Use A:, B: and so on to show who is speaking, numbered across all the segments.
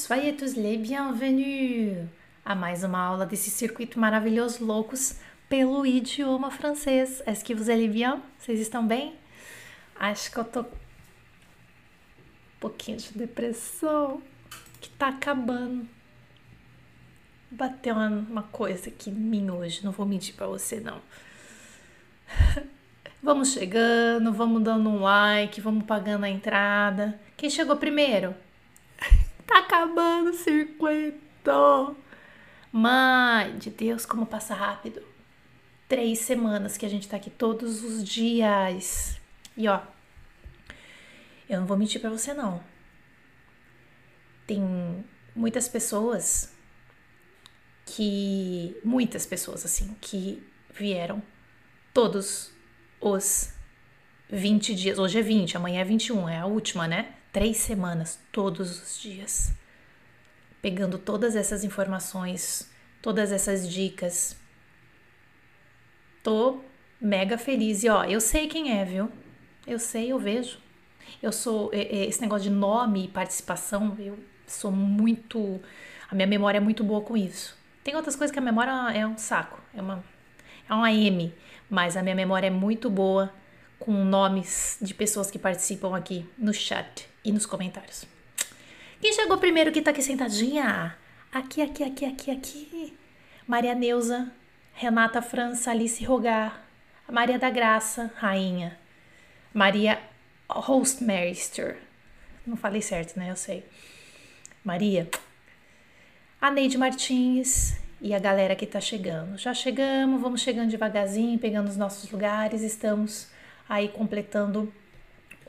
A: soyez tous les bienvenus a mais uma aula desse circuito maravilhoso loucos pelo idioma francês. Est-ce que vous allez bien? Vocês estão bem? Acho que eu tô um pouquinho de depressão que tá acabando. Bateu uma, coisa aqui em mim hoje, não vou mentir para você não. Vamos chegando, vamos dando um like, vamos pagando a entrada. Quem chegou primeiro? Tá acabando o circuito. Mãe de Deus, como passa rápido. Três semanas que a gente tá aqui todos os dias. E ó, eu não vou mentir para você não. Tem muitas pessoas que. Muitas pessoas, assim, que vieram todos os 20 dias. Hoje é 20, amanhã é 21, é a última, né? Três semanas, todos os dias, pegando todas essas informações, todas essas dicas. Tô mega feliz e ó, eu sei quem é, viu? Eu sei, eu vejo. Eu sou esse negócio de nome e participação, eu sou muito, a minha memória é muito boa com isso. Tem outras coisas que a memória é um saco, é uma é uma M, mas a minha memória é muito boa com nomes de pessoas que participam aqui no chat e nos comentários. Quem chegou primeiro que tá aqui sentadinha? Aqui, aqui, aqui, aqui, aqui. Maria Neuza, Renata França, Alice Rogar, Maria da Graça, rainha. Maria Hostmeister. Não falei certo, né? Eu sei. Maria. A Neide Martins e a galera que tá chegando. Já chegamos, vamos chegando devagarzinho, pegando os nossos lugares. Estamos aí completando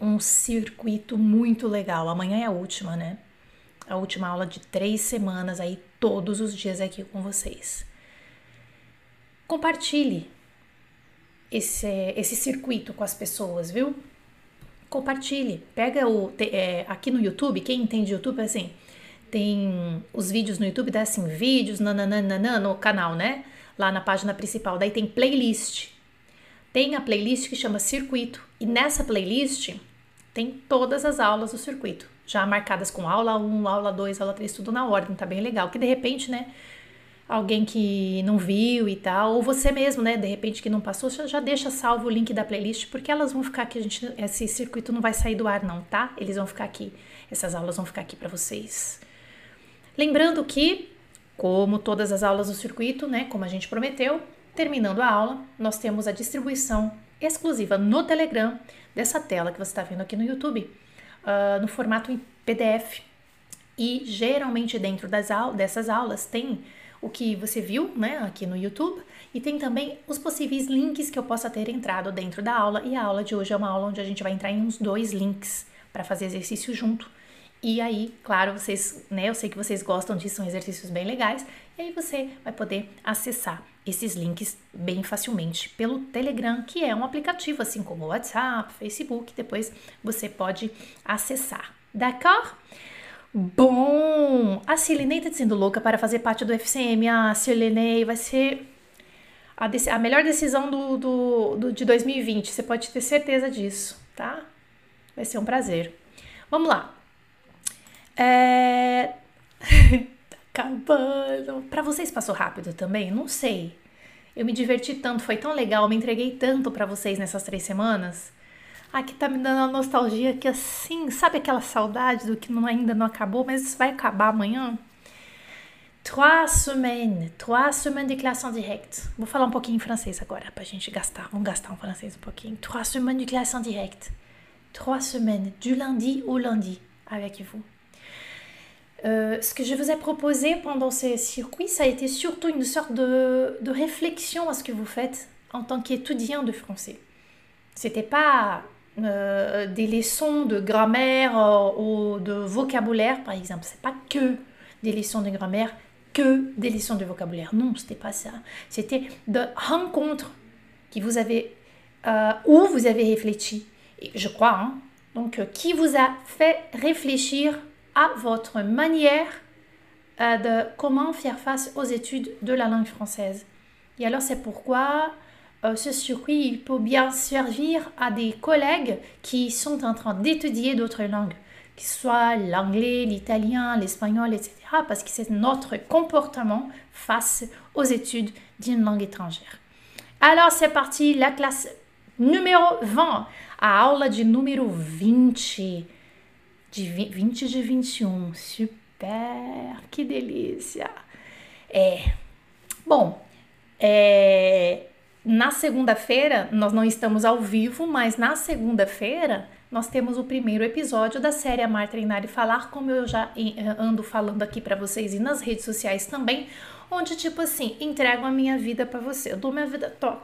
A: um circuito muito legal. Amanhã é a última, né? A última aula de três semanas aí, todos os dias aqui com vocês. Compartilhe esse, esse circuito com as pessoas, viu? Compartilhe. Pega o. É, aqui no YouTube, quem entende YouTube, é assim, tem os vídeos no YouTube, dá assim, vídeos nananana, no canal, né? Lá na página principal. Daí tem playlist tem a playlist que chama Circuito e nessa playlist tem todas as aulas do circuito, já marcadas com aula 1, aula 2, aula 3, tudo na ordem, tá bem legal. Que de repente, né, alguém que não viu e tal, ou você mesmo, né, de repente que não passou, já deixa salvo o link da playlist, porque elas vão ficar aqui, a gente, esse circuito não vai sair do ar não, tá? Eles vão ficar aqui, essas aulas vão ficar aqui para vocês. Lembrando que, como todas as aulas do circuito, né, como a gente prometeu, Terminando a aula, nós temos a distribuição exclusiva no Telegram dessa tela que você está vendo aqui no YouTube, uh, no formato em PDF. E geralmente dentro das dessas aulas tem o que você viu né, aqui no YouTube e tem também os possíveis links que eu possa ter entrado dentro da aula. E a aula de hoje é uma aula onde a gente vai entrar em uns dois links para fazer exercício junto. E aí, claro, vocês, né, eu sei que vocês gostam disso, são exercícios bem legais, e aí você vai poder acessar esses links bem facilmente pelo Telegram, que é um aplicativo assim como o WhatsApp, Facebook, depois você pode acessar. D'accord? Bom, a Silenei tá sendo louca para fazer parte do FCM. A Silenei vai ser a, a melhor decisão do, do, do, de 2020, você pode ter certeza disso, tá? Vai ser um prazer. Vamos lá. É... acabando. Para vocês passou rápido também? Não sei. Eu me diverti tanto, foi tão legal, me entreguei tanto para vocês nessas três semanas. Aqui tá me dando uma nostalgia que assim, sabe aquela saudade do que não, ainda não acabou, mas isso vai acabar amanhã? Trois semaines, trois semaines de classe en direct. Vou falar um pouquinho em francês agora pra gente gastar. Vamos gastar um francês um pouquinho. Trois semaines de classe en direct. Trois semaines, du lundi au lundi, avec vous. Euh, ce que je vous ai proposé pendant ces circuits, ça a été surtout une sorte de, de réflexion à ce que vous faites en tant qu'étudiant de français. C'était pas euh, des leçons de grammaire euh, ou de vocabulaire, par exemple. C'est pas que des leçons de grammaire, que des leçons de vocabulaire. Non, c'était pas ça. C'était de rencontres qui vous avez, où vous avez réfléchi. Et je crois, hein, donc, qui vous a fait réfléchir à votre manière euh, de comment faire face aux études de la langue française. Et alors c'est pourquoi euh, ce circuit il peut bien servir à des collègues qui sont en train d'étudier d'autres langues, que ce soit l'anglais, l'italien, l'espagnol, etc. Parce que c'est notre comportement face aux études d'une langue étrangère. Alors, c'est parti, la classe numéro 20, a aula de número 20. De 20 de 21. Super, que delícia. É. Bom, é, na segunda-feira, nós não estamos ao vivo, mas na segunda-feira nós temos o primeiro episódio da série Amar, Treinar e Falar, como eu já eh, ando falando aqui para vocês e nas redes sociais também, onde tipo assim, entrego a minha vida para você. Eu dou minha vida, to.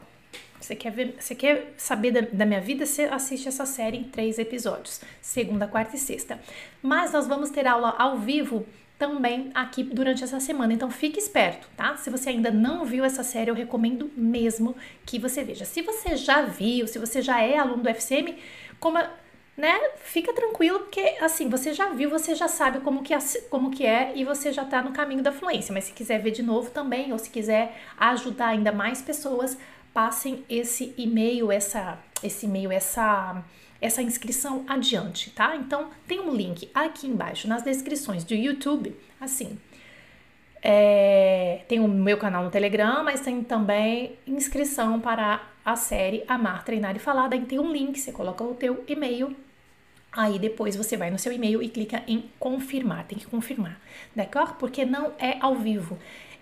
A: Você quer ver, você quer saber da, da, minha vida? Você assiste essa série em três episódios, segunda, quarta e sexta. Mas nós vamos ter aula ao vivo também aqui durante essa semana. Então fique esperto, tá? Se você ainda não viu essa série, eu recomendo mesmo que você veja. Se você já viu, se você já é aluno do FCM, como né? Fica tranquilo, porque assim, você já viu, você já sabe como que, é, como que é e você já tá no caminho da fluência. Mas se quiser ver de novo também, ou se quiser ajudar ainda mais pessoas, passem esse e-mail, essa, esse e-mail, essa, essa inscrição adiante, tá? Então, tem um link aqui embaixo nas descrições do YouTube, assim. É, tem o meu canal no Telegram, mas tem também inscrição para a série Amar, Treinar e Falar. Daí tem um link, você coloca o teu e-mail Aí depois você vai no seu e-mail e clica em confirmar, tem que confirmar, d'accord? Porque não é ao vivo.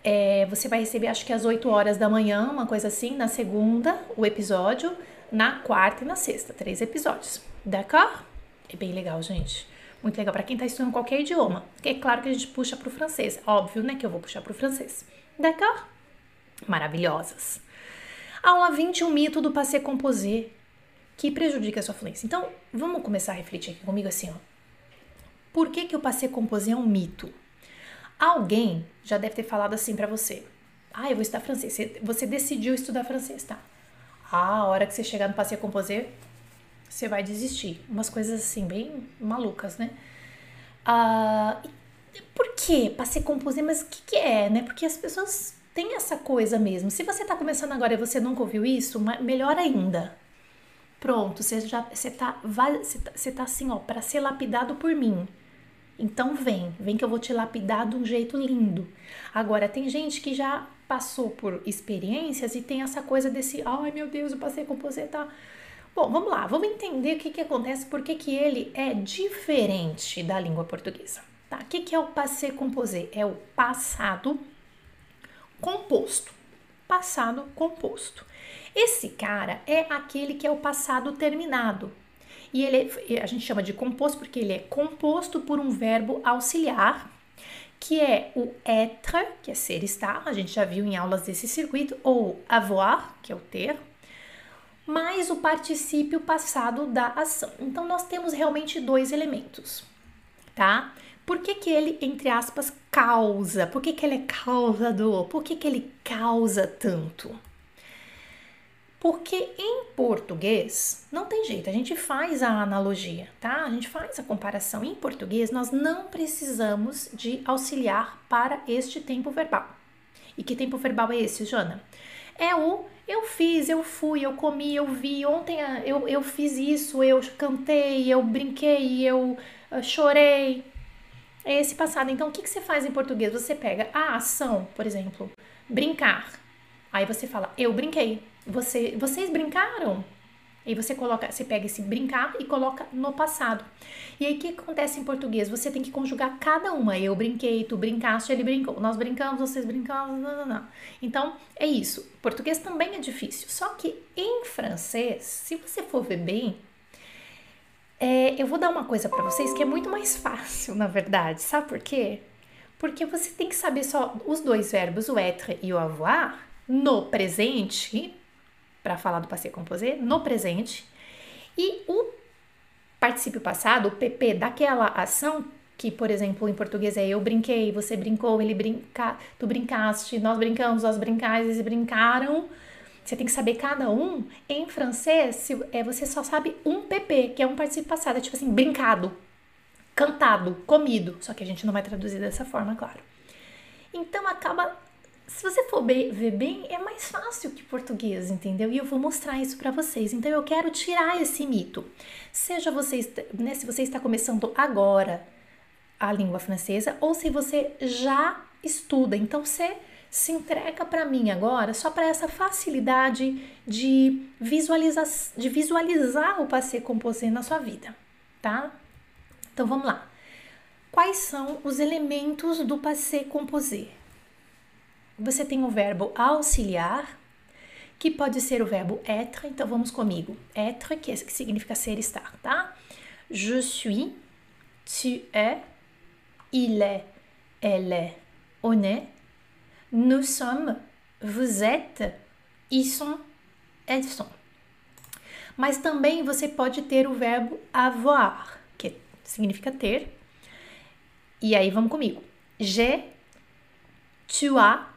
A: É, você vai receber, acho que às 8 horas da manhã, uma coisa assim, na segunda, o episódio, na quarta e na sexta, três episódios, d'accord? É bem legal, gente. Muito legal para quem tá estudando qualquer idioma. É claro que a gente puxa pro francês, óbvio, né, que eu vou puxar pro francês. D'accord? Maravilhosas. Aula 20, o mito do passé composé que prejudica a sua fluência. Então, vamos começar a refletir aqui comigo assim, ó. Por que, que o passé composé é um mito? Alguém já deve ter falado assim para você. Ah, eu vou estudar francês. Você decidiu estudar francês, tá? Ah, a hora que você chegar no passé composé, você vai desistir. Umas coisas assim, bem malucas, né? Ah, por que passé composé? Mas o que, que é, né? Porque as pessoas têm essa coisa mesmo. Se você tá começando agora e você nunca ouviu isso, melhor ainda Pronto, você já você tá, tá, você tá assim, ó, para ser lapidado por mim. Então vem, vem que eu vou te lapidar de um jeito lindo. Agora tem gente que já passou por experiências e tem essa coisa desse, ai meu Deus, eu passei com você, tá? Bom, vamos lá, vamos entender o que, que acontece, porque que ele é diferente da língua portuguesa. Tá? O que, que é o passé composé? É o passado composto. Passado composto. Esse cara é aquele que é o passado terminado. E ele é, a gente chama de composto porque ele é composto por um verbo auxiliar, que é o être, que é ser estar, a gente já viu em aulas desse circuito, ou avoir, que é o ter, mais o particípio passado da ação. Então nós temos realmente dois elementos, tá? Por que, que ele, entre aspas, causa? Por que, que ele é causador? Por que, que ele causa tanto? Porque em português não tem jeito, a gente faz a analogia, tá? A gente faz a comparação. Em português, nós não precisamos de auxiliar para este tempo verbal. E que tempo verbal é esse, Jana? É o eu fiz, eu fui, eu comi, eu vi, ontem eu, eu fiz isso, eu cantei, eu brinquei, eu, eu chorei. É esse passado. Então, o que, que você faz em português? Você pega a ação, por exemplo, brincar. Aí você fala, eu brinquei. Você, vocês brincaram? E você coloca, você pega esse brincar e coloca no passado. E aí o que acontece em português? Você tem que conjugar cada uma. Eu brinquei, tu brincaste, ele brincou. Nós brincamos, vocês brincaram, não, não, não. Então, é isso. Português também é difícil. Só que em francês, se você for ver bem, é, eu vou dar uma coisa para vocês que é muito mais fácil, na verdade. Sabe por quê? Porque você tem que saber só os dois verbos, o être e o avoir, no presente para falar do passé composé no presente e o particípio passado, o PP daquela ação que, por exemplo, em português é eu brinquei, você brincou, ele brinca, tu brincaste, nós brincamos, nós brincais, eles brincaram. Você tem que saber cada um. Em francês, é, você só sabe um PP, que é um particípio passado, é tipo assim, brincado, cantado, comido. Só que a gente não vai traduzir dessa forma, claro. Então acaba se você for ver bem, é mais fácil que português, entendeu? E eu vou mostrar isso para vocês. Então eu quero tirar esse mito. Seja você, né, se você está começando agora a língua francesa ou se você já estuda. Então você se entrega para mim agora só para essa facilidade de visualizar, de visualizar o passé composé na sua vida, tá? Então vamos lá. Quais são os elementos do passé composé? Você tem o verbo auxiliar, que pode ser o verbo être, então vamos comigo. Être, que, é, que significa ser, estar, tá? Je suis, tu es, il est, elle est, on est, nous sommes, vous êtes, ils sont, elles sont. Mas também você pode ter o verbo avoir, que significa ter. E aí vamos comigo. J'ai, tu as,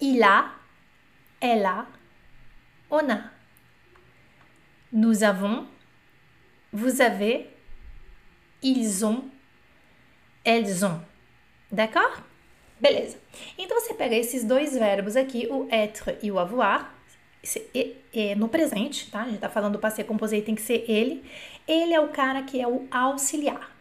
A: il a, elle a, on a. Nous avons, vous avez, ils ont, elles ont. D'accord? Beleza. Então você pega esses dois verbos aqui, o être e o avoir, no presente, tá? A gente tá falando do passé composé, tem que ser ele. Ele é o cara que é o auxiliar.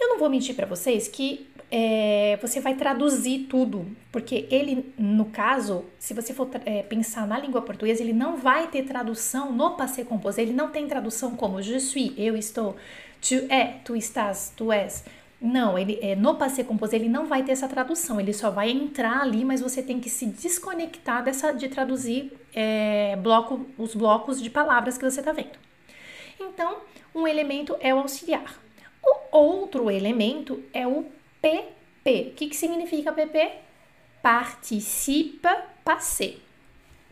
A: Eu não vou mentir para vocês que é, você vai traduzir tudo, porque ele, no caso, se você for é, pensar na língua portuguesa, ele não vai ter tradução no passé composé, ele não tem tradução como je suis, eu estou, tu é, tu estás, tu és. Não, ele é, no passé composé ele não vai ter essa tradução, ele só vai entrar ali, mas você tem que se desconectar dessa de traduzir é, bloco, os blocos de palavras que você está vendo. Então, um elemento é o auxiliar. O outro elemento é o PP. O que, que significa PP? Participa passé.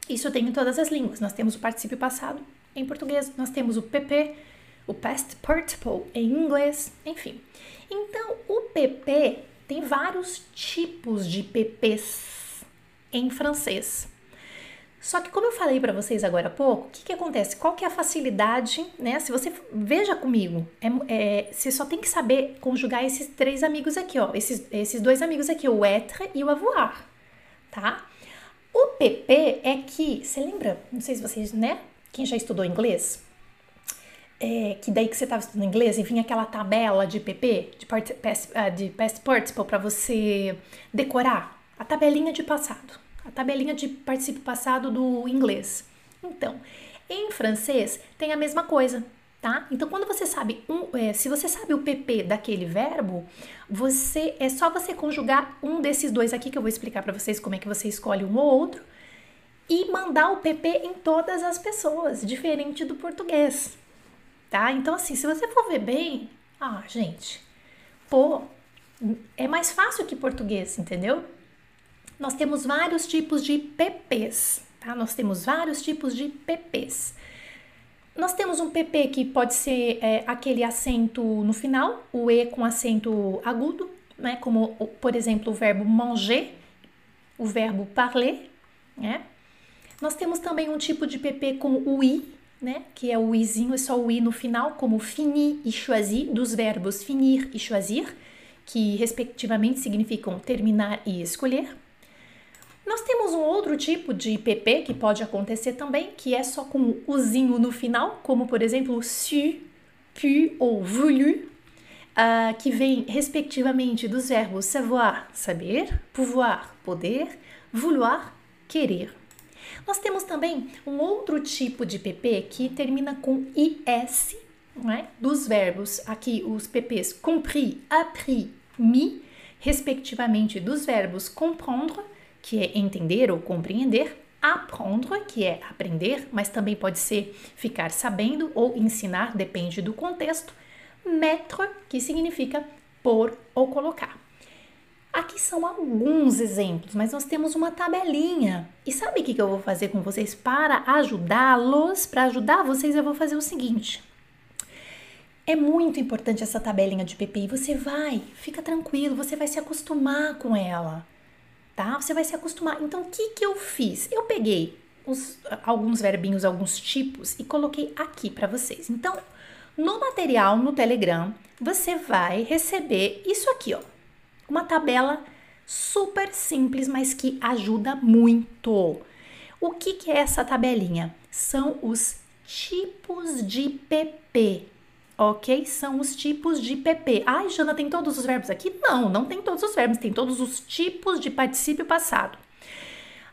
A: Isso tem em todas as línguas. Nós temos o particípio passado em português, nós temos o PP, o past participle em inglês, enfim. Então, o PP tem vários tipos de PPs em francês. Só que como eu falei para vocês agora há pouco, o que, que acontece? Qual que é a facilidade, né? Se você veja comigo, é, é, você só tem que saber conjugar esses três amigos aqui, ó, esses, esses dois amigos aqui, o être e o avoir, tá? O PP é que, você lembra? Não sei se vocês, né? Quem já estudou inglês, é, que daí que você estava estudando inglês e vinha aquela tabela de PP, de, past, uh, de past participle para você decorar, a tabelinha de passado a tabelinha de participo passado do inglês. Então, em francês tem a mesma coisa, tá? Então, quando você sabe um, é, se você sabe o PP daquele verbo, você é só você conjugar um desses dois aqui que eu vou explicar para vocês como é que você escolhe um ou outro e mandar o PP em todas as pessoas, diferente do português, tá? Então, assim, se você for ver bem, ah, gente, pô, é mais fácil que português, entendeu? Nós temos vários tipos de PPs, tá? Nós temos vários tipos de PPs. Nós temos um PP que pode ser é, aquele acento no final, o E com acento agudo, né? Como, por exemplo, o verbo manger, o verbo parler, né? Nós temos também um tipo de PP com o I, né? Que é o Izinho, é só o I no final, como finir e choisir, dos verbos finir e choisir, que respectivamente significam terminar e escolher. Nós temos um outro tipo de PP que pode acontecer também, que é só com o uzinho no final, como por exemplo su, pu ou voulu, uh, que vem respectivamente dos verbos savoir, saber, pouvoir, poder, vouloir, querer. Nós temos também um outro tipo de PP que termina com IS, é? dos verbos, aqui os PPs compris, appris, mis, respectivamente dos verbos comprendre que é entender ou compreender, apprendre, que é aprender, mas também pode ser ficar sabendo ou ensinar, depende do contexto, mettre, que significa pôr ou colocar. Aqui são alguns exemplos, mas nós temos uma tabelinha. E sabe o que eu vou fazer com vocês para ajudá-los? Para ajudar vocês, eu vou fazer o seguinte. É muito importante essa tabelinha de PP e você vai, fica tranquilo, você vai se acostumar com ela tá? Você vai se acostumar. Então, o que, que eu fiz? Eu peguei os, alguns verbinhos, alguns tipos e coloquei aqui para vocês. Então, no material, no Telegram, você vai receber isso aqui, ó. Uma tabela super simples, mas que ajuda muito. O que, que é essa tabelinha? São os tipos de PP, ok? São os tipos de PP. Ai, Jana, tem todos os verbos aqui? Não, não tem todos os verbos, tem todos os tipos de particípio passado.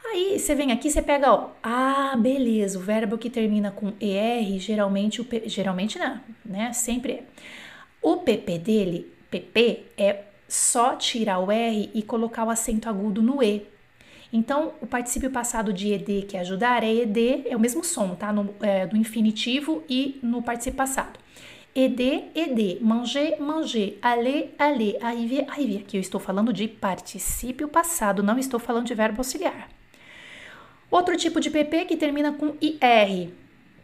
A: Aí você vem aqui, você pega, ó, ah, beleza, o verbo que termina com ER, geralmente o geralmente não, né? Sempre é. O PP dele, PP, é só tirar o R e colocar o acento agudo no E. Então, o particípio passado de ED, que é ajudar, é ED, é o mesmo som, tá? No, é, no infinitivo e no particípio passado. ED, ED, manger, manger, aller, aller, arriver, arriver. Aqui eu estou falando de particípio passado, não estou falando de verbo auxiliar. Outro tipo de PP que termina com IR.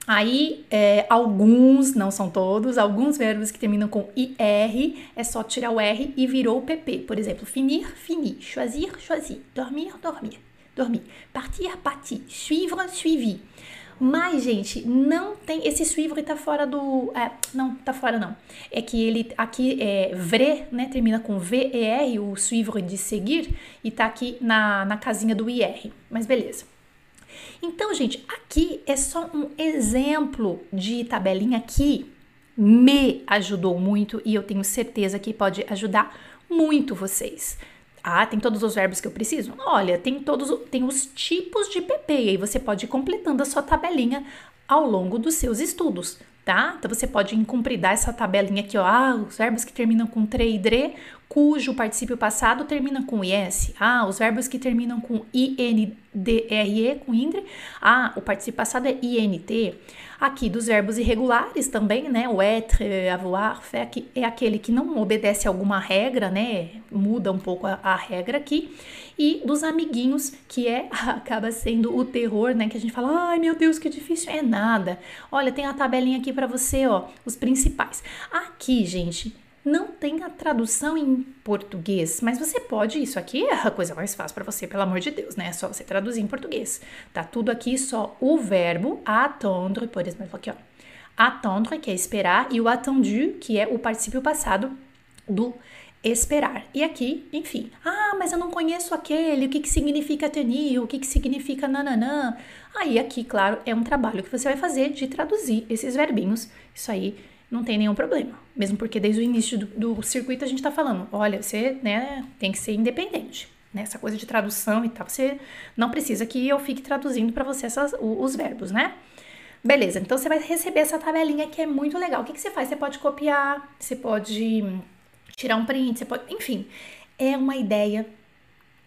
A: Aí, é, alguns, não são todos, alguns verbos que terminam com IR, é só tirar o R e virou o PP. Por exemplo, finir, finir, choisir, choisir, dormir, dormir, dormir, partir, partir, suivre, suivi. Mas, gente, não tem. Esse suivre tá fora do. É, não, tá fora não. É que ele aqui é vrai, né? Termina com VER, o suivre de seguir, e tá aqui na, na casinha do IR. Mas beleza. Então, gente, aqui é só um exemplo de tabelinha que me ajudou muito e eu tenho certeza que pode ajudar muito vocês. Ah, tem todos os verbos que eu preciso? Olha, tem todos, tem os tipos de PP e aí você pode ir completando a sua tabelinha ao longo dos seus estudos tá? Então você pode incumpridar essa tabelinha aqui, ó, ah, os verbos que terminam com tre e dre, cujo particípio passado termina com is. Ah, os verbos que terminam com indre, com indre, ah, o particípio passado é int. Aqui dos verbos irregulares também, né? O être, avoir, faire, é aquele que não obedece a alguma regra, né? Muda um pouco a, a regra aqui. E dos amiguinhos, que é acaba sendo o terror, né? Que a gente fala, ai meu Deus, que difícil. É nada. Olha, tem a tabelinha aqui para você, ó, os principais. Aqui, gente, não tem a tradução em português, mas você pode, isso aqui é a coisa mais fácil para você, pelo amor de Deus, né? É só você traduzir em português. Tá tudo aqui só o verbo attendre, por exemplo, aqui, ó. Attendre, que é esperar, e o attendu, que é o particípio passado do esperar. E aqui, enfim, ah, mas eu não conheço aquele, o que, que significa tenir, o que, que significa nananã. Aí aqui, claro, é um trabalho que você vai fazer de traduzir esses verbinhos. Isso aí não tem nenhum problema. Mesmo porque desde o início do, do circuito a gente tá falando, olha, você, né, tem que ser independente. Né? Essa coisa de tradução e tal, você não precisa que eu fique traduzindo para você essas, os verbos, né? Beleza, então você vai receber essa tabelinha que é muito legal. O que, que você faz? Você pode copiar, você pode tirar um print, você pode. Enfim, é uma ideia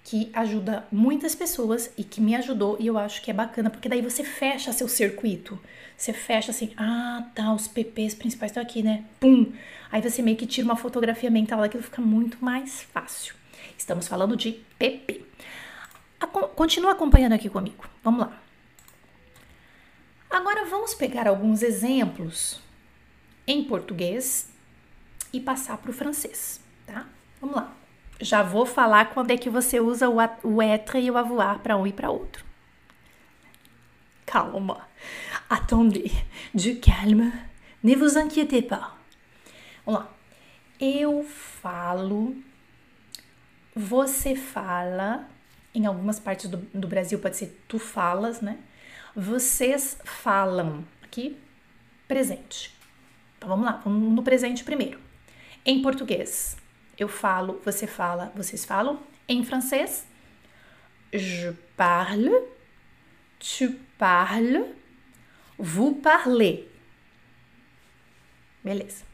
A: que ajuda muitas pessoas e que me ajudou e eu acho que é bacana, porque daí você fecha seu circuito. Você fecha assim, ah, tá, os PPs principais estão aqui, né? Pum! Aí você meio que tira uma fotografia mental daquilo, fica muito mais fácil. Estamos falando de PP. Continua acompanhando aqui comigo. Vamos lá. Agora vamos pegar alguns exemplos em português e passar para o francês, tá? Vamos lá. Já vou falar quando é que você usa o, o être e o avoir para um e para outro. Calma. Attendez. Du calme. Ne vous inquiétez pas. Vamos lá. Eu falo. Você fala. Em algumas partes do, do Brasil pode ser tu falas, né? Vocês falam. Aqui, presente. Então vamos lá, vamos no presente primeiro. Em português, eu falo, você fala, vocês falam. Em francês, je parle, tu parles, vous parlez. Beleza.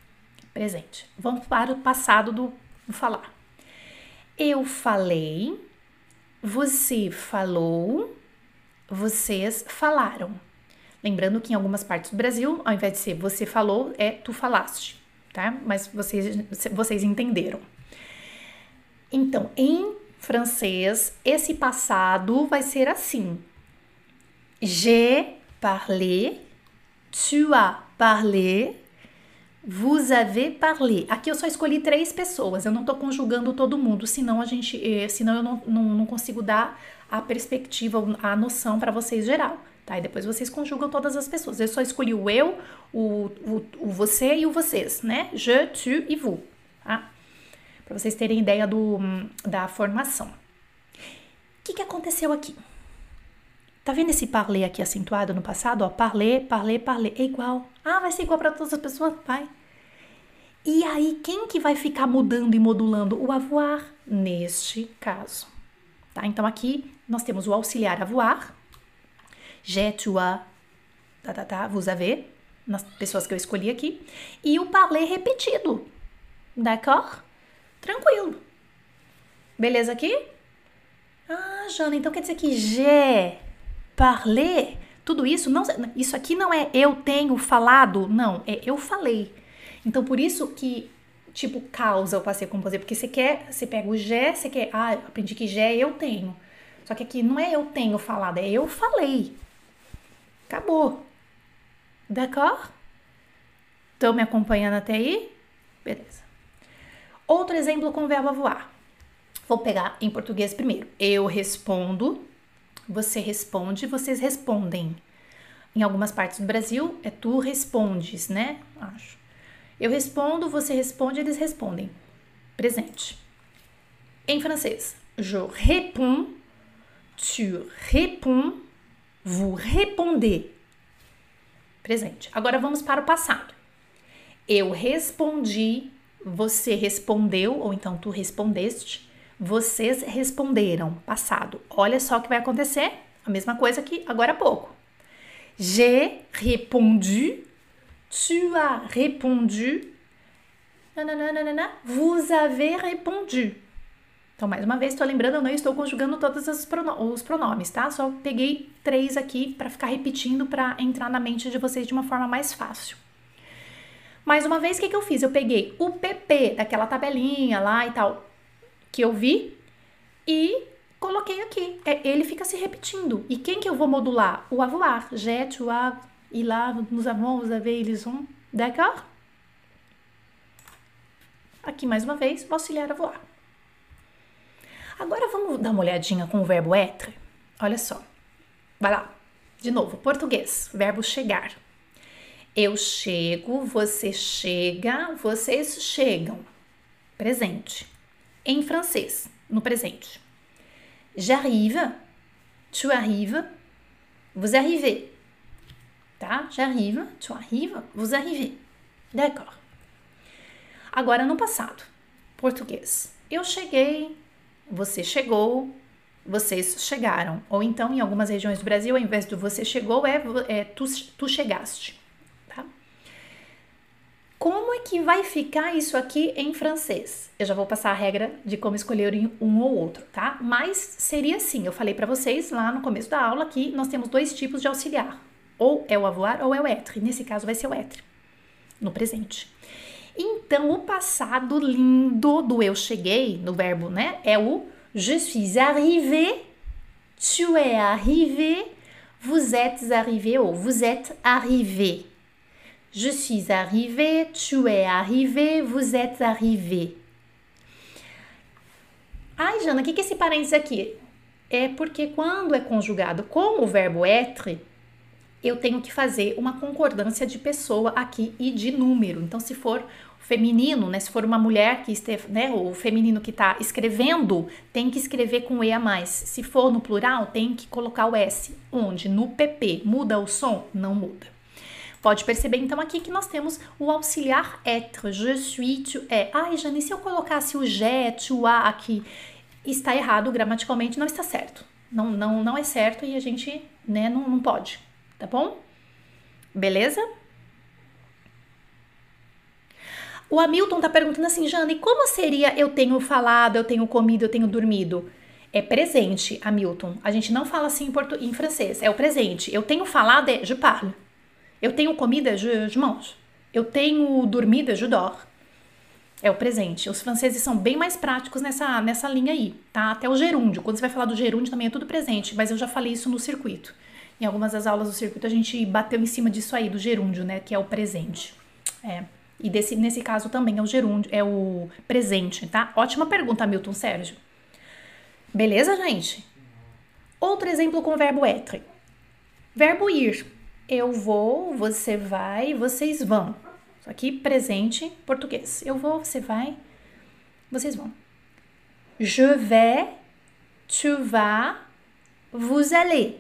A: Presente. Vamos para o passado do, falar. Eu falei, você falou, vocês falaram. Lembrando que em algumas partes do Brasil, ao invés de ser você falou, é tu falaste tá? Mas vocês, vocês entenderam. Então, em francês, esse passado vai ser assim: J'ai parlé, tu as parlé, vous avez parlé. Aqui eu só escolhi três pessoas, eu não tô conjugando todo mundo, senão a gente, eh, senão eu não, não, não consigo dar a perspectiva, a noção para vocês geral. Tá? E depois vocês conjugam todas as pessoas. Eu só escolhi o eu, o, o, o você e o vocês, né? Je, tu e vous, tá? Para vocês terem ideia do, da formação. que, que aconteceu aqui? Tá vendo esse parler aqui acentuado no passado? Ó, parler, parler, parler. É igual. Ah, vai ser igual para todas as pessoas? Vai. E aí, quem que vai ficar mudando e modulando? O avoir, neste caso. Tá? Então, aqui nós temos o auxiliar avoir. J'ai, tu tá, tá, tá, vous avez, nas pessoas que eu escolhi aqui. E o parler repetido. D'accord? Tranquilo. Beleza aqui? Ah, Jana, então quer dizer que j'ai parlé, tudo isso, não, isso aqui não é eu tenho falado, não, é eu falei. Então por isso que tipo causa o passei composé, porque você quer, você pega o j'ai, você quer, ah, aprendi que j'ai eu tenho. Só que aqui não é eu tenho falado, é eu falei. Acabou. D'accord? Estão me acompanhando até aí? Beleza. Outro exemplo com o verbo voar. Vou pegar em português primeiro. Eu respondo, você responde, vocês respondem. Em algumas partes do Brasil é tu respondes, né? Acho. Eu respondo, você responde, eles respondem. Presente. Em francês, je réponds, tu réponds, vous répondez. Presente. Agora vamos para o passado. Eu respondi, você respondeu, ou então tu respondeste. Vocês responderam, passado. Olha só o que vai acontecer. A mesma coisa que agora há pouco. J'ai répondu. Tu as répondu. Nananana, vous avez répondu. Então, mais uma vez, estou lembrando, eu não estou conjugando todos os, os pronomes, tá? Só peguei três aqui para ficar repetindo para entrar na mente de vocês de uma forma mais fácil. Mais uma vez, o que, que eu fiz? Eu peguei o PP daquela tabelinha lá e tal, que eu vi e coloquei aqui. É, ele fica se repetindo. E quem que eu vou modular? O avoir. J'ai, tu as, il a, nous avons, vous avez, ils ont. D'accord? Aqui mais uma vez, o auxiliar avoir. Agora vamos dar uma olhadinha com o verbo être. Olha só. Vai lá. De novo, português. Verbo chegar. Eu chego, você chega, vocês chegam. Presente em francês, no presente. J'arrive, tu arrives, vous arrivez. Tá? J'arrive, tu arrives, vous arrivez. D'accord. Agora no passado, português. Eu cheguei, você chegou, vocês chegaram. Ou então, em algumas regiões do Brasil, ao invés do você chegou, é, é tu, tu chegaste. Como é que vai ficar isso aqui em francês? Eu já vou passar a regra de como escolher um ou outro, tá? Mas seria assim, eu falei para vocês lá no começo da aula que nós temos dois tipos de auxiliar. Ou é o avoir ou é o être. Nesse caso vai ser o être, no presente. Então, o passado lindo do eu cheguei, no verbo, né? É o je suis arrivé, tu es arrivé, vous êtes arrivé ou vous êtes arrivé. Je suis arrivé, tu es arrivé, vous êtes arrivé. Ai, Jana, o que, que é esse parênteses aqui? É porque quando é conjugado com o verbo être, eu tenho que fazer uma concordância de pessoa aqui e de número. Então, se for feminino, né, se for uma mulher que esteja, né, o feminino que está escrevendo, tem que escrever com E a mais. Se for no plural, tem que colocar o S. Onde? No PP. Muda o som? Não muda. Pode perceber então aqui que nós temos o auxiliar être, je suis, tu es. Ai, Jane, se eu colocasse o j'ai, tu as aqui, está errado gramaticalmente, não está certo. Não, não, não é certo e a gente, né, não, não pode, tá bom? Beleza? O Hamilton tá perguntando assim, Jane, como seria eu tenho falado, eu tenho comido, eu tenho dormido? É presente, Hamilton. A gente não fala assim em, portu... em francês, é o presente. Eu tenho falado é je parle. Eu tenho comida, je mange. Eu tenho dormida, je dors. É o presente. Os franceses são bem mais práticos nessa, nessa linha aí, tá? Até o gerúndio. Quando você vai falar do gerúndio também é tudo presente, mas eu já falei isso no circuito. Em algumas das aulas do circuito a gente bateu em cima disso aí, do gerúndio, né? Que é o presente. É. E desse, nesse caso também é o gerúndio, é o presente, tá? Ótima pergunta, Milton Sérgio. Beleza, gente? Outro exemplo com o verbo être. Verbo ir. Eu vou, você vai, vocês vão. Aqui presente português. Eu vou, você vai, vocês vão. Je vais, tu vas, vous allez,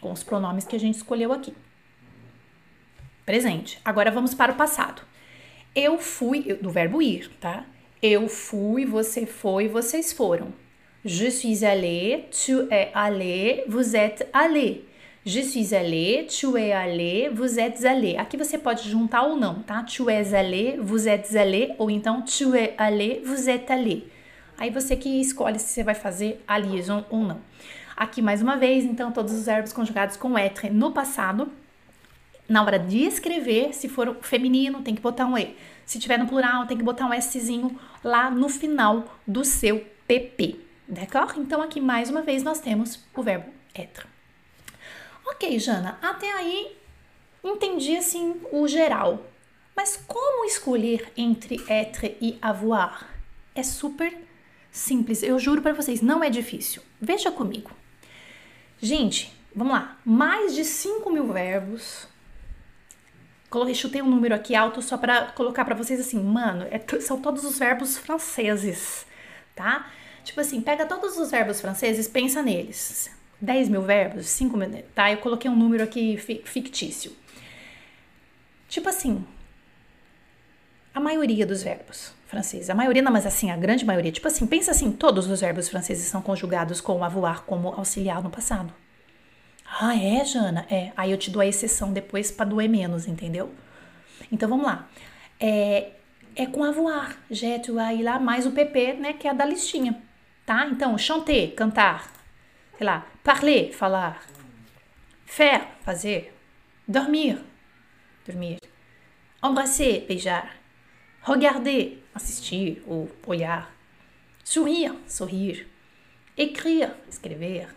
A: com os pronomes que a gente escolheu aqui. Presente. Agora vamos para o passado. Eu fui, do verbo ir, tá? Eu fui, você foi, vocês foram. Je suis allé, tu es allé, vous êtes allé. Je suis allé, tu es allé, vous êtes allé. Aqui você pode juntar ou não, tá? Tu es allé, vous êtes allé, ou então tu es allé, vous êtes allé. Aí você que escolhe se você vai fazer a liaison ou não. Aqui mais uma vez, então, todos os verbos conjugados com être no passado. Na hora de escrever, se for feminino, tem que botar um E. Se tiver no plural, tem que botar um Szinho lá no final do seu PP. D'accord? Então, aqui mais uma vez nós temos o verbo être. Ok, Jana, até aí entendi assim o geral. Mas como escolher entre être e avoir? É super simples, eu juro para vocês, não é difícil. Veja comigo. Gente, vamos lá. Mais de 5 mil verbos. Coloquei, chutei um número aqui alto só para colocar para vocês assim, mano, é, são todos os verbos franceses, tá? Tipo assim, pega todos os verbos franceses, pensa neles. 10 mil verbos, 5 mil, tá? Eu coloquei um número aqui fictício. Tipo assim, a maioria dos verbos franceses, a maioria não, mas assim, a grande maioria, tipo assim, pensa assim, todos os verbos franceses são conjugados com avoir como auxiliar no passado. Ah, é, Jana? É. Aí eu te dou a exceção depois para doer menos, entendeu? Então vamos lá. É, é com avoir, je, tu, aí lá, mais o PP, né, que é a da listinha, tá? Então, chanter, cantar, sei lá, parler, falar, faire, fazer, dormir, dormir, embrasser, beijar, regarder, assistir ou olhar, sourire, sorrir, écrire, escrever,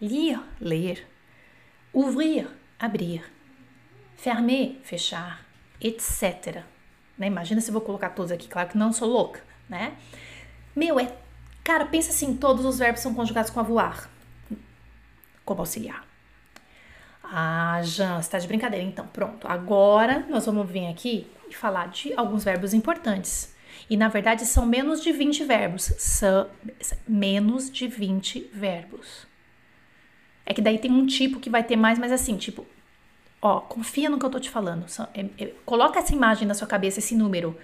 A: lire, ler, ouvrir, abrir, fermer, fechar, etc. Né? Imagina se eu vou colocar todos aqui, claro que não sou louca, né? Meu, é. Cara, pensa assim: todos os verbos são conjugados com avoir como auxiliar. Ah, Jan, você tá de brincadeira. Então, pronto. Agora nós vamos vir aqui e falar de alguns verbos importantes. E na verdade são menos de 20 verbos. São menos de 20 verbos. É que daí tem um tipo que vai ter mais, mas assim, tipo, ó, confia no que eu tô te falando. São, é, é, coloca essa imagem na sua cabeça, esse número.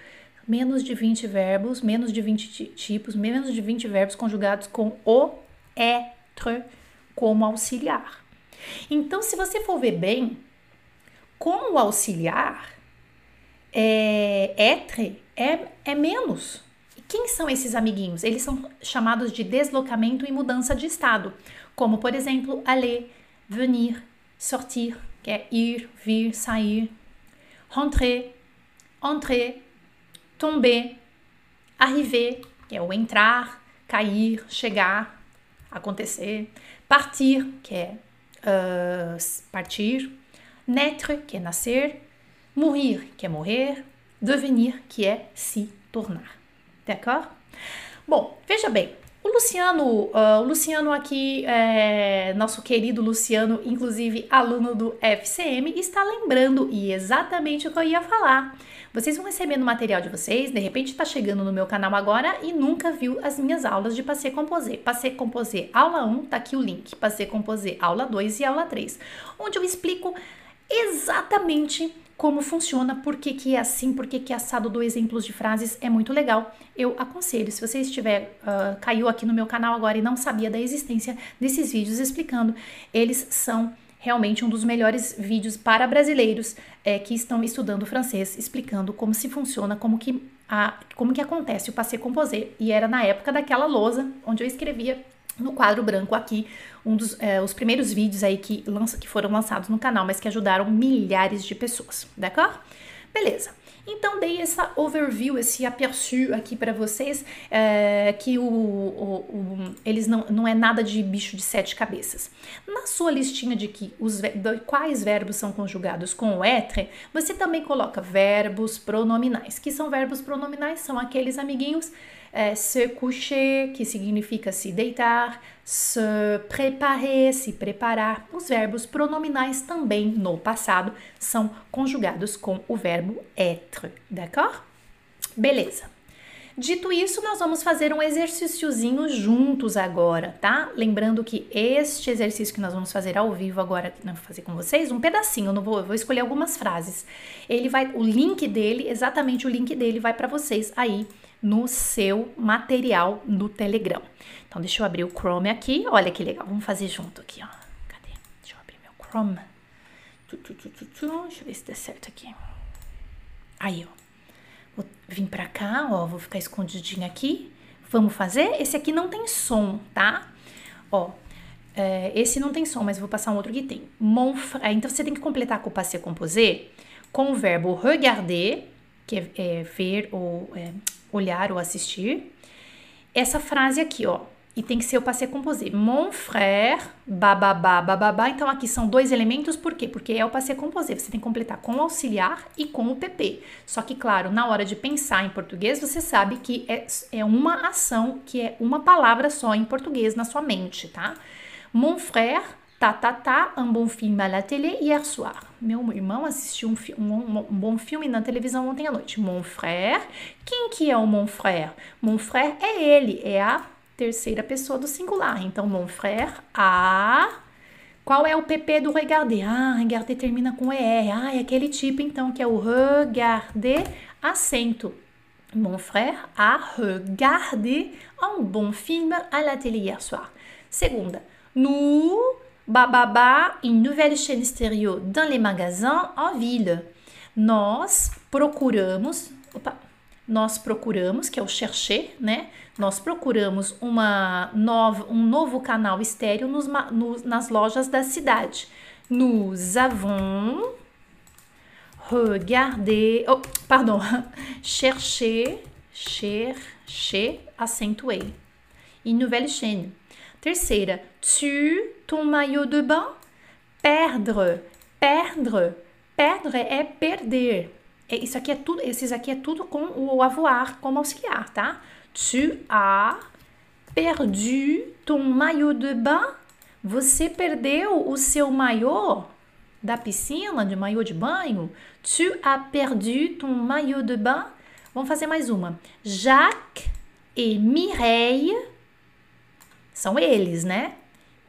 A: Menos de 20 verbos, menos de 20 tipos, menos de 20 verbos conjugados com o, être como auxiliar. Então, se você for ver bem, com o auxiliar, é, être é, é menos. E quem são esses amiguinhos? Eles são chamados de deslocamento e mudança de estado, como por exemplo, aller, venir, sortir, que é ir, vir, sair, rentrer, entrer, tomber, arriver, que é o entrar, cair, chegar, acontecer, partir, que é uh, partir, naître, que é nascer, mourir, que é morrer, devenir, que é se tornar. D'accord? Bom, veja bem, o Luciano, uh, o Luciano aqui, é, nosso querido Luciano, inclusive aluno do FCM, está lembrando e exatamente o que eu ia falar. Vocês vão receber no material de vocês, de repente está chegando no meu canal agora e nunca viu as minhas aulas de Passé Composé. Passé Composé aula 1, tá aqui o link. Passé Composé aula 2 e aula 3, onde eu explico exatamente como funciona, por que, que é assim, por que, que é assado do exemplos de frases, é muito legal. Eu aconselho, se você estiver, uh, caiu aqui no meu canal agora e não sabia da existência desses vídeos explicando, eles são realmente um dos melhores vídeos para brasileiros é, que estão estudando francês, explicando como se funciona, como que, a, como que acontece o passé composé. E era na época daquela lousa onde eu escrevia no quadro branco aqui, um dos é, os primeiros vídeos aí que, lança, que foram lançados no canal, mas que ajudaram milhares de pessoas, d'accord? Beleza. Então, dei essa overview, esse aperçu aqui para vocês, é, que o, o, o, eles não, não é nada de bicho de sete cabeças. Na sua listinha de que os de quais verbos são conjugados com o être, você também coloca verbos pronominais. Que são verbos pronominais? São aqueles amiguinhos é, se coucher, que significa se deitar, se préparer, se preparar. Os verbos pronominais também no passado são conjugados com o verbo être, d'accord? Beleza. Dito isso, nós vamos fazer um exercíciozinho juntos agora, tá? Lembrando que este exercício que nós vamos fazer ao vivo agora, que vou fazer com vocês, um pedacinho, eu não vou, eu vou escolher algumas frases. Ele vai, o link dele, exatamente o link dele vai para vocês aí no seu material no Telegram. Então, deixa eu abrir o Chrome aqui. Olha que legal, vamos fazer junto aqui, ó. Cadê? Deixa eu abrir meu Chrome. Deixa eu ver se dá certo aqui. Aí, ó. Vou vir pra cá, ó, vou ficar escondidinha aqui. Vamos fazer? Esse aqui não tem som, tá? Ó, é, esse não tem som, mas vou passar um outro que tem. Então, você tem que completar com o passé composé com o verbo regarder, que é, é ver ou é, olhar ou assistir. Essa frase aqui, ó. E tem que ser o passé composé. Mon frère, bababá, bababá. Então aqui são dois elementos, por quê? Porque é o passé composé. Você tem que completar com o auxiliar e com o PP. Só que, claro, na hora de pensar em português, você sabe que é, é uma ação, que é uma palavra só em português na sua mente, tá? Mon frère, tá, tá, tá, un bon film à la télé hier soir. Meu irmão assistiu um, um, um, bom filme na televisão ontem à noite. Mon frère. Quem que é o mon frère? Mon frère é ele, é a terceira pessoa do singular. Então, mon frère a. Qual é o PP do regarder? Ah, regarder termina com ER. Ah, é aquele tipo, então, que é o regarder acento. Mon frère a regardé un bon film à la télé hier soir. Segunda, nous, bababa, une nouvelle chaîne stéréo dans les magasins en ville. Nós procuramos, opa, nós procuramos, que é o chercher, né? Nós procuramos uma nova, um novo canal estéreo nos, nas lojas da cidade. Nous avons regardé, oh, pardon, cherché, cherché, acentuei. Une nouvelle chaîne. Terceira, tu ton maillot de bain? Perdre, perdre, perdre é perder. É, isso aqui é tudo, esses aqui é tudo com o avoir como auxiliar, tá? Tu as perdu ton maillot de bain? Você perdeu o seu maiô da piscina, de maiô de banho? Tu as perdu ton maillot de bain? Vamos fazer mais uma. Jacques e Mireille são eles, né?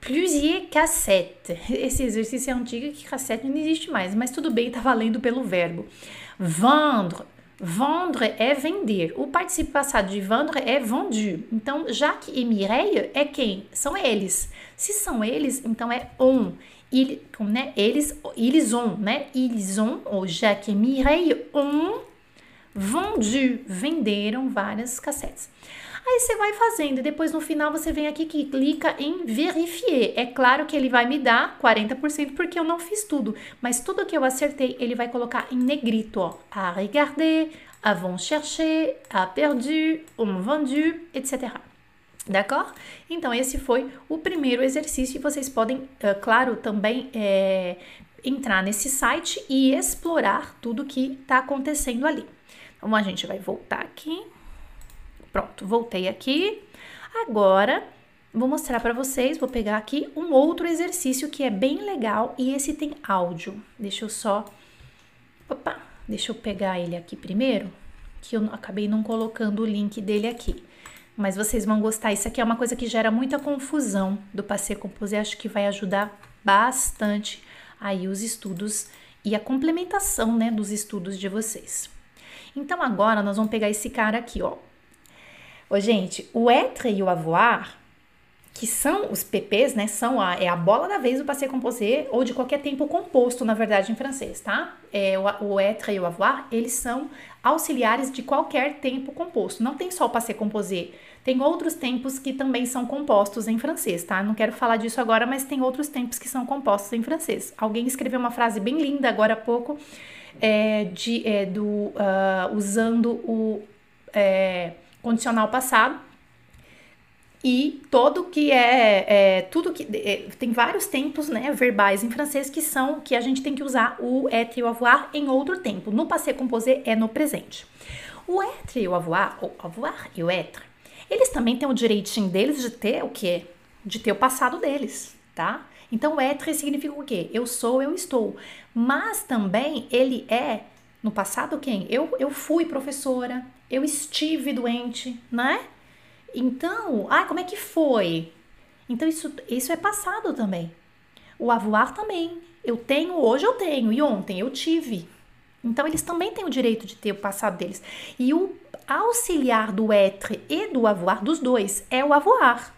A: Plusieurs cassette. Esse exercício é antigo que cassette não existe mais, mas tudo bem, tá valendo pelo verbo. Vendre. Vendre é vender. O participo passado de vendre é vendu. Então, Jacques e Mireille é quem? São eles. Se são eles, então é on. Il, né? Eles, ils ont, né? Ils ont, ou Jacques e Mireille ont vendu. Venderam várias cassetes. Aí você vai fazendo e depois no final você vem aqui que clica em verifier. É claro que ele vai me dar 40% porque eu não fiz tudo, mas tudo que eu acertei ele vai colocar em negrito, ó. A regarder, avons cherché, a perdu, on vendu, etc. D'accord? Então, esse foi o primeiro exercício e vocês podem, uh, claro, também é, entrar nesse site e explorar tudo que está acontecendo ali. Então, a gente vai voltar aqui. Pronto, voltei aqui. Agora, vou mostrar para vocês, vou pegar aqui um outro exercício que é bem legal e esse tem áudio. Deixa eu só... Opa, deixa eu pegar ele aqui primeiro, que eu acabei não colocando o link dele aqui. Mas vocês vão gostar. Isso aqui é uma coisa que gera muita confusão do passeio composé. Acho que vai ajudar bastante aí os estudos e a complementação, né, dos estudos de vocês. Então agora nós vamos pegar esse cara aqui, ó. Ô, gente, o être e o avoir, que são os PPs, né? São a, é a bola da vez do passé composé ou de qualquer tempo composto, na verdade, em francês, tá? É, o, o être e o avoir, eles são auxiliares de qualquer tempo composto. Não tem só o passé composé, tem outros tempos que também são compostos em francês, tá? Não quero falar disso agora, mas tem outros tempos que são compostos em francês. Alguém escreveu uma frase bem linda agora há pouco, é, de, é, do, uh, usando o. É, condicional passado. E todo que é, é tudo que é, tem vários tempos, né, verbais em francês que são que a gente tem que usar o être e o avoir em outro tempo. No passé composé é no presente. O être e o avoir, ou avoir e o être, eles também têm o direitinho deles de ter o quê? De ter o passado deles, tá? Então, être significa o quê? Eu sou, eu estou. Mas também ele é No passado, quem? Eu, eu fui professora, eu estive doente, né? Então, ah, como é que foi? Então, isso, isso é passado também. O avoir também. Eu tenho, hoje eu tenho, e ontem eu tive. Então, eles também têm o direito de ter o passado deles. E o auxiliar do être e do avoir, dos dois, é o avoir.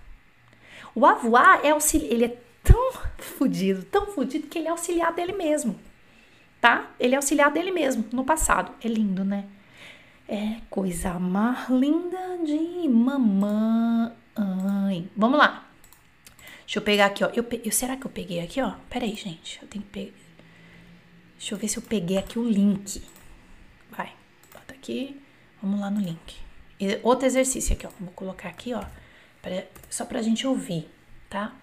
A: O avoir é auxiliar, ele é tão fodido, tão fodido, que ele é auxiliar dele mesmo. Tá? Ele é auxiliar dele mesmo, no passado. É lindo, né? É coisa mais linda de mamãe. Vamos lá. Deixa eu pegar aqui, ó. Eu, eu, será que eu peguei aqui, ó? Pera aí, gente. Eu tenho que pegar. Deixa eu ver se eu peguei aqui o link. Vai. Bota aqui. Vamos lá no link. E outro exercício aqui, ó. Vou colocar aqui, ó. Pra, só pra gente ouvir, tá?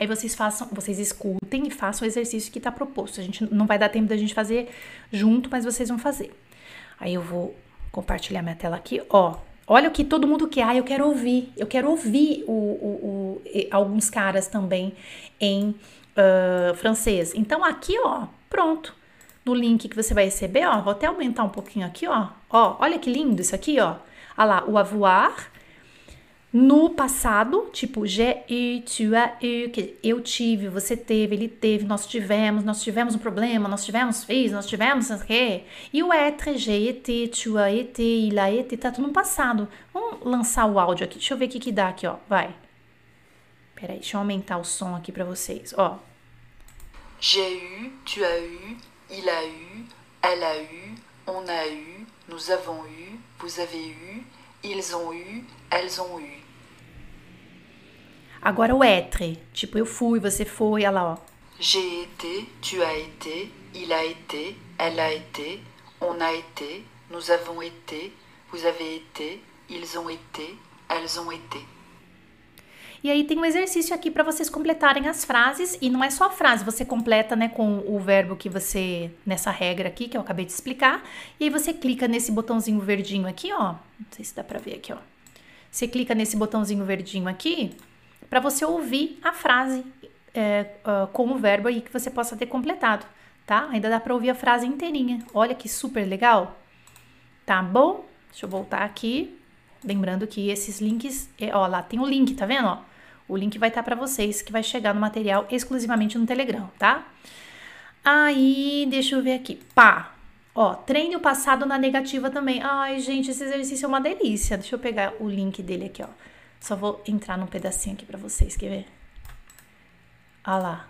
A: Aí vocês façam, vocês escutem e façam o exercício que tá proposto. A gente não vai dar tempo da gente fazer junto, mas vocês vão fazer. Aí eu vou compartilhar minha tela aqui, ó. Olha o que todo mundo quer. Ah, eu quero ouvir. Eu quero ouvir o, o, o alguns caras também em uh, francês. Então, aqui, ó, pronto. No link que você vai receber, ó, vou até aumentar um pouquinho aqui, ó. Ó, olha que lindo isso aqui, ó. Olha lá, o avoir no passado, tipo j'ai eu, tu as eu, que eu tive, você teve, ele teve, nós tivemos, nós tivemos um problema, nós tivemos fez, nós tivemos o quê? E o être, j'ai été, tu as été, il a été, tá tudo no passado. Vamos lançar o áudio aqui, deixa eu ver o que que dá aqui, ó, vai. Peraí, deixa eu aumentar o som aqui para vocês, ó.
B: J'ai eu, tu as eu, il a eu, elle a eu, on a eu, nous avons eu, vous avez eu, ils ont eu, elles ont eu.
A: Agora o être, tipo eu fui, você foi, lá, ó.
B: J'ai été, tu as été, il a été, elle a été, on a été, nous avons été, vous avez été, ils ont été, elles ont été.
A: E aí tem um exercício aqui para vocês completarem as frases e não é só a frase, você completa, né, com o verbo que você nessa regra aqui que eu acabei de explicar. E aí você clica nesse botãozinho verdinho aqui, ó. Não sei se dá para ver aqui, ó. Você clica nesse botãozinho verdinho aqui para você ouvir a frase é, uh, com o verbo aí que você possa ter completado, tá? Ainda dá para ouvir a frase inteirinha. Olha que super legal. Tá bom? Deixa eu voltar aqui. Lembrando que esses links, é, ó, lá tem o link, tá vendo? Ó, o link vai estar tá para vocês, que vai chegar no material exclusivamente no Telegram, tá? Aí, deixa eu ver aqui. Pá. Ó, treine o passado na negativa também. Ai, gente, esse exercício é uma delícia. Deixa eu pegar o link dele aqui, ó. Só vou entrar num pedacinho aqui para vocês, quer ver? Olha lá.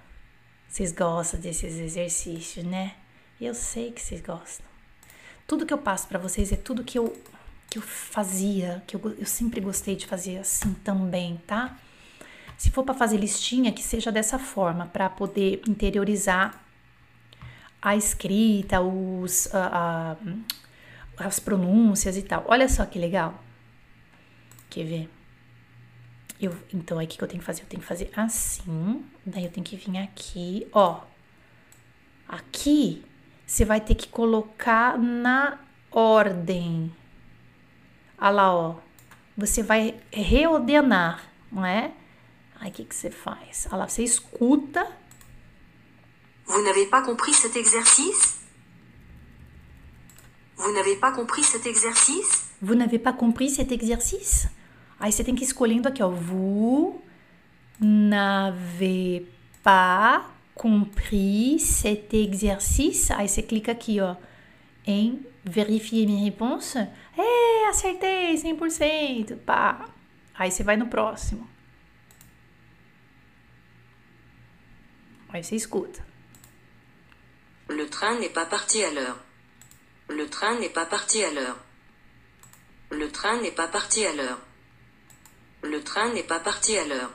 A: Vocês gostam desses exercícios, né? Eu sei que vocês gostam. Tudo que eu passo para vocês é tudo que eu que eu fazia, que eu, eu sempre gostei de fazer assim também, tá? Se for para fazer listinha, que seja dessa forma, para poder interiorizar a escrita, os, a, a, as pronúncias e tal. Olha só que legal. Quer ver? Eu, então, aí o que eu tenho que fazer? Eu tenho que fazer assim, daí eu tenho que vir aqui, ó. Aqui, você vai ter que colocar na ordem. Olha lá, ó. Você vai reordenar, não é? Aí o que, que você faz? Olha lá, você escuta.
B: Vous n'avez pas compris cet exercice? Vous n'avez pas compris cet exercice?
A: Vous n'avez pas compris cet exercice? Aí você tem que ir escolhendo aqui, ó. Vous n'avez pas compris cet exercice. Aí você clica aqui, ó, em verifier minha réponse. É, acertei 100%. Pá. Aí você vai no próximo. Escuta.
B: Le train n'est pas parti à l'heure. Le train n'est pas parti à l'heure. Le train n'est pas parti à l'heure. Le train n'est pas parti à l'heure.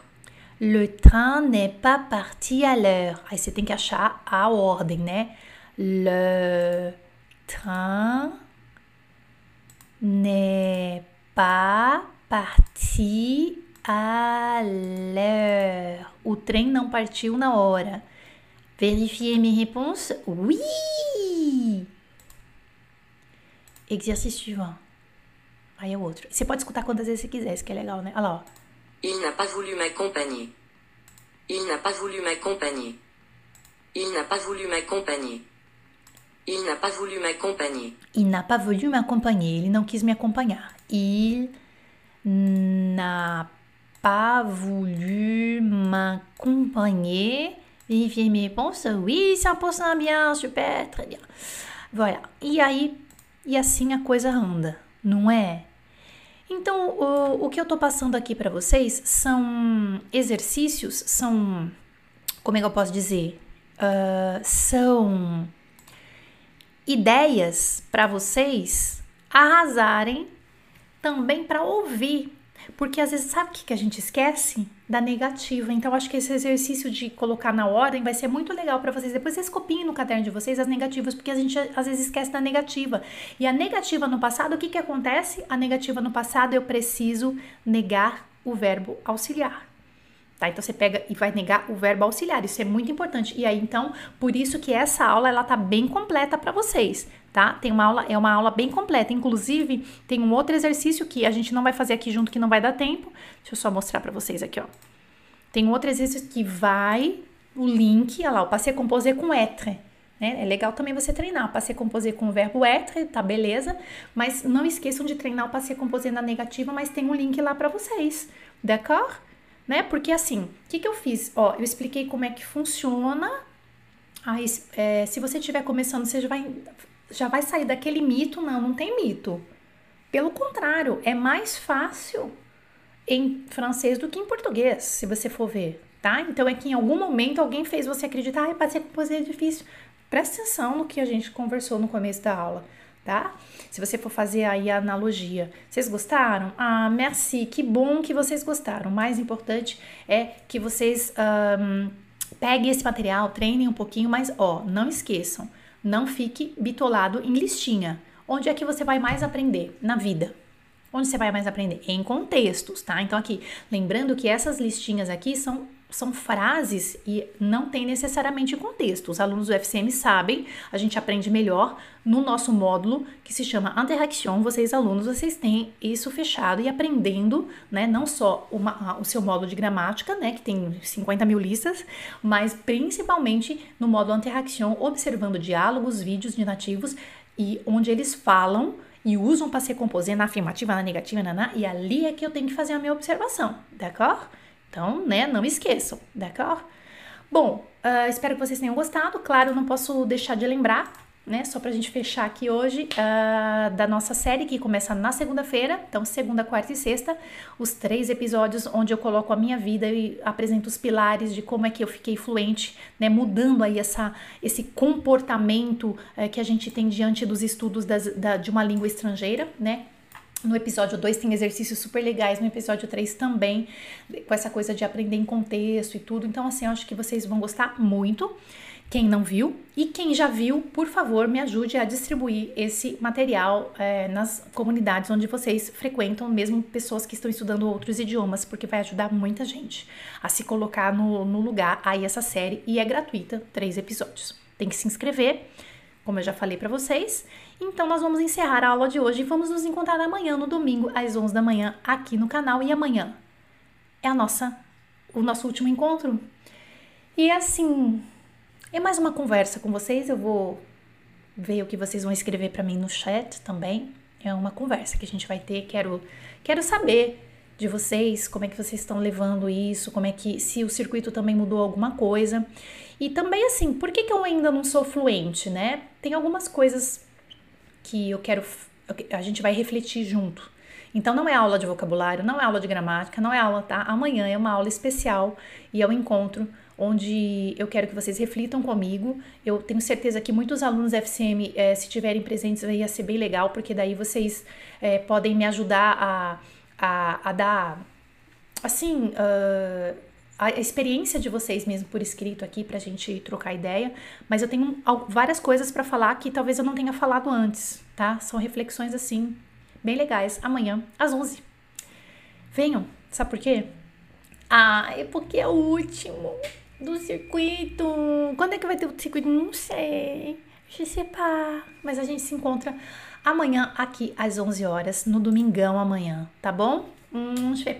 A: Le train n'est pas parti à l'heure. Tem que achar a ordem, né? Le train n'est pas parti à l'heure. O trem não partiu na hora. Vérifiez mes réponses. Oui! Exercício suivant. Aí é o outro. Você pode escutar quantas vezes você quiser, isso que é legal, né? Olha lá, ó.
B: Il n'a pas voulu m'accompagner. Il n'a pas voulu m'accompagner. Il n'a pas voulu m'accompagner. Il n'a pas voulu m'accompagner.
A: Il n'a pas voulu m'accompagner. Ele não quis me acompanhar. Il n'a pas voulu m'accompagner. Vérifiez mes réponses. Oui, 100% bien, super, très bien. Voilà. E aí, e assim a coisa anda, não é? Então, o, o que eu tô passando aqui para vocês são exercícios, são. Como é que eu posso dizer? Uh, são ideias para vocês arrasarem também para ouvir porque às vezes, sabe o que a gente esquece? Da negativa. Então, acho que esse exercício de colocar na ordem vai ser muito legal para vocês. Depois vocês copiem no caderno de vocês as negativas, porque a gente às vezes esquece da negativa. E a negativa no passado, o que, que acontece? A negativa no passado, eu preciso negar o verbo auxiliar. Tá? Então você pega e vai negar o verbo auxiliar, isso é muito importante. E aí então, por isso que essa aula ela tá bem completa para vocês, tá? Tem uma aula, é uma aula bem completa. Inclusive, tem um outro exercício que a gente não vai fazer aqui junto que não vai dar tempo. Deixa eu só mostrar para vocês aqui, ó. Tem um outro exercício que vai o link, olha lá, o passé composé com être. Né? É legal também você treinar o passé composé com o verbo être, tá beleza? Mas não esqueçam de treinar o passé composé na negativa, mas tem um link lá para vocês, d'accord? Né? Porque assim, o que, que eu fiz? Ó, eu expliquei como é que funciona. Aí, é, se você estiver começando, você já vai, já vai sair daquele mito. Não, não tem mito. Pelo contrário, é mais fácil em francês do que em português, se você for ver, tá? Então é que em algum momento alguém fez você acreditar, ah, ser composé é difícil. Presta atenção no que a gente conversou no começo da aula tá? Se você for fazer aí a analogia, vocês gostaram? Ah, merci, que bom que vocês gostaram. O mais importante é que vocês um, peguem esse material, treinem um pouquinho, mas ó, não esqueçam, não fique bitolado em listinha. Onde é que você vai mais aprender? Na vida. Onde você vai mais aprender? Em contextos, tá? Então aqui, lembrando que essas listinhas aqui são são frases e não tem necessariamente contexto. Os alunos do FCM sabem, a gente aprende melhor no nosso módulo que se chama Interaction. Vocês, alunos, vocês têm isso fechado e aprendendo, né? Não só uma, o seu módulo de gramática, né? Que tem 50 mil listas, mas principalmente no módulo Interaction, observando diálogos, vídeos de nativos e onde eles falam e usam para ser composé na afirmativa, na negativa, na, na, e ali é que eu tenho que fazer a minha observação, d'accord? Então, né, não esqueçam, d'accord? Bom, uh, espero que vocês tenham gostado. Claro, não posso deixar de lembrar, né, só pra gente fechar aqui hoje, uh, da nossa série que começa na segunda-feira, então segunda, quarta e sexta, os três episódios onde eu coloco a minha vida e apresento os pilares de como é que eu fiquei fluente, né, mudando aí essa, esse comportamento uh, que a gente tem diante dos estudos das, da, de uma língua estrangeira, né, no episódio 2 tem exercícios super legais, no episódio 3 também, com essa coisa de aprender em contexto e tudo. Então, assim, eu acho que vocês vão gostar muito. Quem não viu e quem já viu, por favor, me ajude a distribuir esse material é, nas comunidades onde vocês frequentam, mesmo pessoas que estão estudando outros idiomas, porque vai ajudar muita gente a se colocar no, no lugar aí essa série e é gratuita, três episódios. Tem que se inscrever, como eu já falei para vocês. Então nós vamos encerrar a aula de hoje e vamos nos encontrar amanhã no domingo às 11 da manhã aqui no canal e amanhã é a nossa o nosso último encontro. E assim, é mais uma conversa com vocês, eu vou ver o que vocês vão escrever para mim no chat também. É uma conversa que a gente vai ter, quero quero saber de vocês, como é que vocês estão levando isso, como é que se o circuito também mudou alguma coisa. E também assim, por que, que eu ainda não sou fluente, né? Tem algumas coisas que eu quero. A gente vai refletir junto. Então não é aula de vocabulário, não é aula de gramática, não é aula, tá? Amanhã é uma aula especial e é um encontro onde eu quero que vocês reflitam comigo. Eu tenho certeza que muitos alunos FCM, é, eh, se tiverem presentes, ia ser bem legal, porque daí vocês é, podem me ajudar a, a, a dar, assim, uh, a experiência de vocês mesmo por escrito aqui pra gente trocar ideia, mas eu tenho várias coisas para falar que talvez eu não tenha falado antes, tá? São reflexões assim bem legais amanhã às 11. Venham, sabe por quê? Ah, é porque é o último do circuito. Quando é que vai ter o circuito? Não sei. Je sais pas. Mas a gente se encontra amanhã aqui às 11 horas, no domingão amanhã, tá bom? Um, je